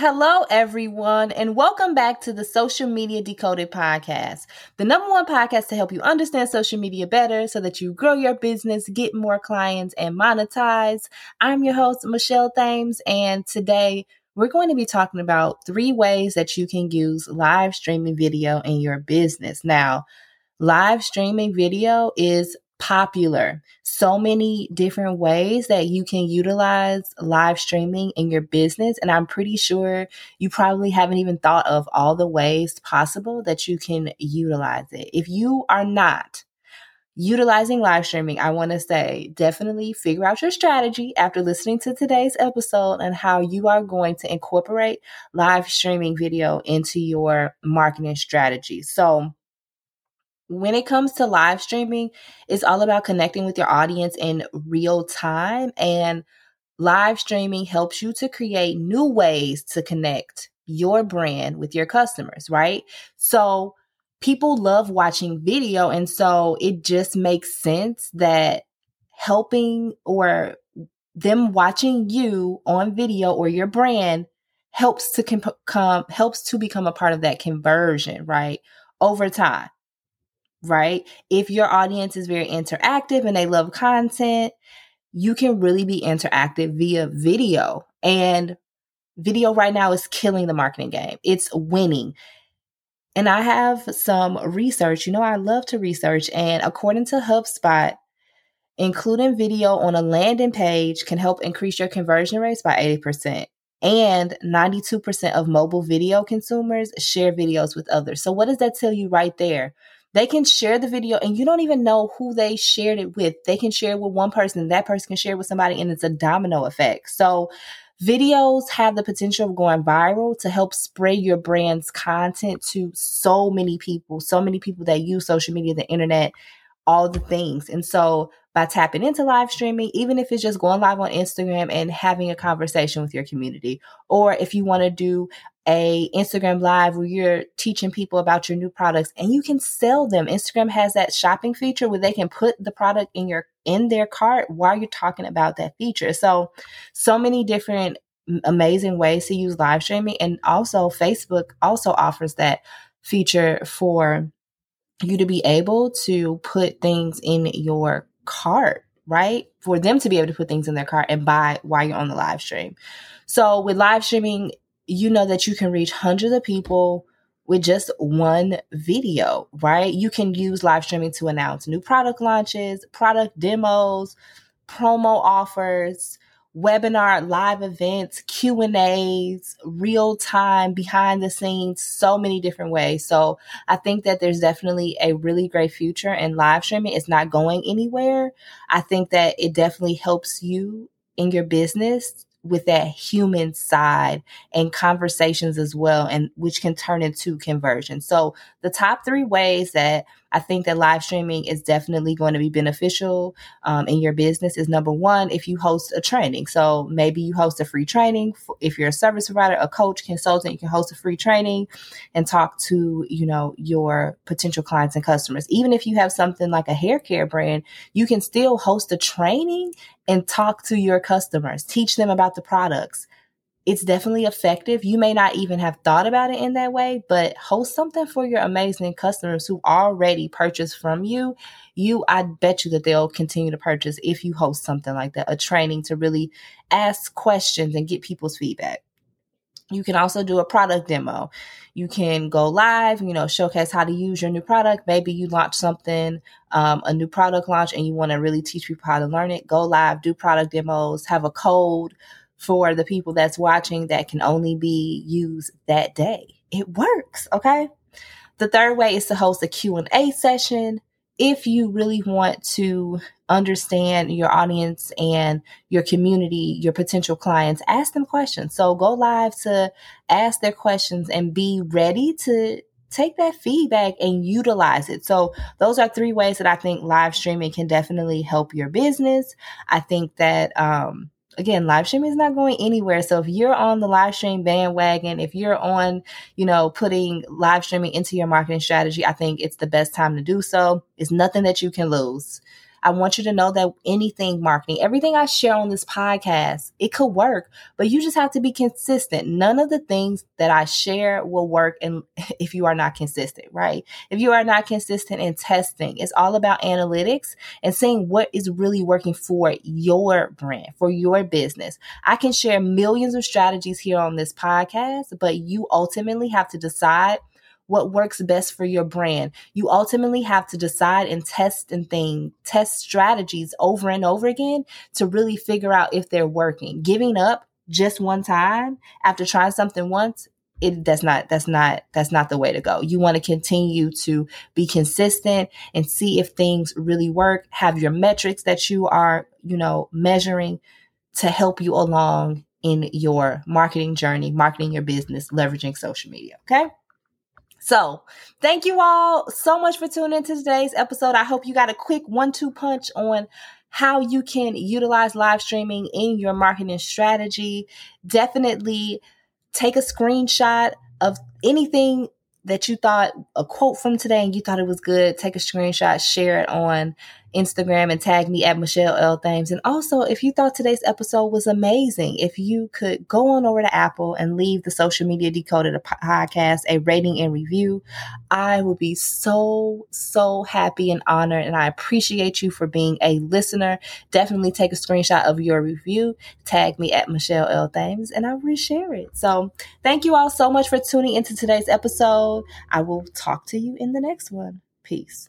Hello, everyone, and welcome back to the Social Media Decoded podcast, the number one podcast to help you understand social media better so that you grow your business, get more clients, and monetize. I'm your host, Michelle Thames, and today we're going to be talking about three ways that you can use live streaming video in your business. Now, live streaming video is popular. So many different ways that you can utilize live streaming in your business. And I'm pretty sure you probably haven't even thought of all the ways possible that you can utilize it. If you are not utilizing live streaming, I want to say definitely figure out your strategy after listening to today's episode and how you are going to incorporate live streaming video into your marketing strategy. So, when it comes to live streaming, it's all about connecting with your audience in real time. And live streaming helps you to create new ways to connect your brand with your customers, right? So people love watching video. And so it just makes sense that helping or them watching you on video or your brand helps to come helps to become a part of that conversion, right? Over time right? If your audience is very interactive and they love content, you can really be interactive via video. And video right now is killing the marketing game, it's winning. And I have some research. You know, I love to research. And according to HubSpot, including video on a landing page can help increase your conversion rates by 80%. And 92% of mobile video consumers share videos with others. So, what does that tell you right there? They can share the video and you don't even know who they shared it with. They can share it with one person, that person can share it with somebody, and it's a domino effect. So, videos have the potential of going viral to help spread your brand's content to so many people, so many people that use social media, the internet, all the things. And so, by tapping into live streaming, even if it's just going live on Instagram and having a conversation with your community, or if you want to do a Instagram live where you're teaching people about your new products and you can sell them. Instagram has that shopping feature where they can put the product in your in their cart while you're talking about that feature. So so many different amazing ways to use live streaming and also Facebook also offers that feature for you to be able to put things in your cart, right? For them to be able to put things in their cart and buy while you're on the live stream. So with live streaming, you know that you can reach hundreds of people with just one video, right? You can use live streaming to announce new product launches, product demos, promo offers, webinar live events, Q&As, real time behind the scenes, so many different ways. So, I think that there's definitely a really great future in live streaming. It's not going anywhere. I think that it definitely helps you in your business with that human side and conversations as well and which can turn into conversion. So the top three ways that I think that live streaming is definitely going to be beneficial um, in your business is number one, if you host a training. So maybe you host a free training. If you're a service provider, a coach, consultant, you can host a free training and talk to, you know, your potential clients and customers. Even if you have something like a hair care brand, you can still host a training and talk to your customers, teach them about the products it's definitely effective. You may not even have thought about it in that way, but host something for your amazing customers who already purchased from you. You, I bet you that they'll continue to purchase if you host something like that, a training to really ask questions and get people's feedback. You can also do a product demo. You can go live, you know, showcase how to use your new product. Maybe you launch something, um, a new product launch, and you want to really teach people how to learn it. Go live, do product demos, have a code for the people that's watching that can only be used that day. It works, okay? The third way is to host a Q&A session if you really want to understand your audience and your community, your potential clients, ask them questions. So go live to ask their questions and be ready to take that feedback and utilize it. So those are three ways that I think live streaming can definitely help your business. I think that um again, live streaming is not going anywhere. So if you're on the live stream bandwagon, if you're on, you know, putting live streaming into your marketing strategy, I think it's the best time to do so. It's nothing that you can lose. I want you to know that anything marketing, everything I share on this podcast, it could work, but you just have to be consistent. None of the things that I share will work and if you are not consistent, right? If you are not consistent in testing, it's all about analytics and seeing what is really working for your brand, for your business. I can share millions of strategies here on this podcast, but you ultimately have to decide what works best for your brand. You ultimately have to decide and test and thing, test strategies over and over again to really figure out if they're working. Giving up just one time after trying something once it that's not that's not that's not the way to go. You want to continue to be consistent and see if things really work, have your metrics that you are, you know, measuring to help you along in your marketing journey, marketing your business, leveraging social media, okay? So, thank you all so much for tuning into today's episode. I hope you got a quick one two punch on how you can utilize live streaming in your marketing strategy. Definitely take a screenshot of anything that you thought a quote from today and you thought it was good. Take a screenshot, share it on Instagram and tag me at Michelle L. Thames. And also, if you thought today's episode was amazing, if you could go on over to Apple and leave the Social Media Decoded podcast a rating and review, I would be so, so happy and honored. And I appreciate you for being a listener. Definitely take a screenshot of your review, tag me at Michelle L. Thames, and I'll reshare it. So thank you all so much for tuning into today's episode. I will talk to you in the next one. Peace.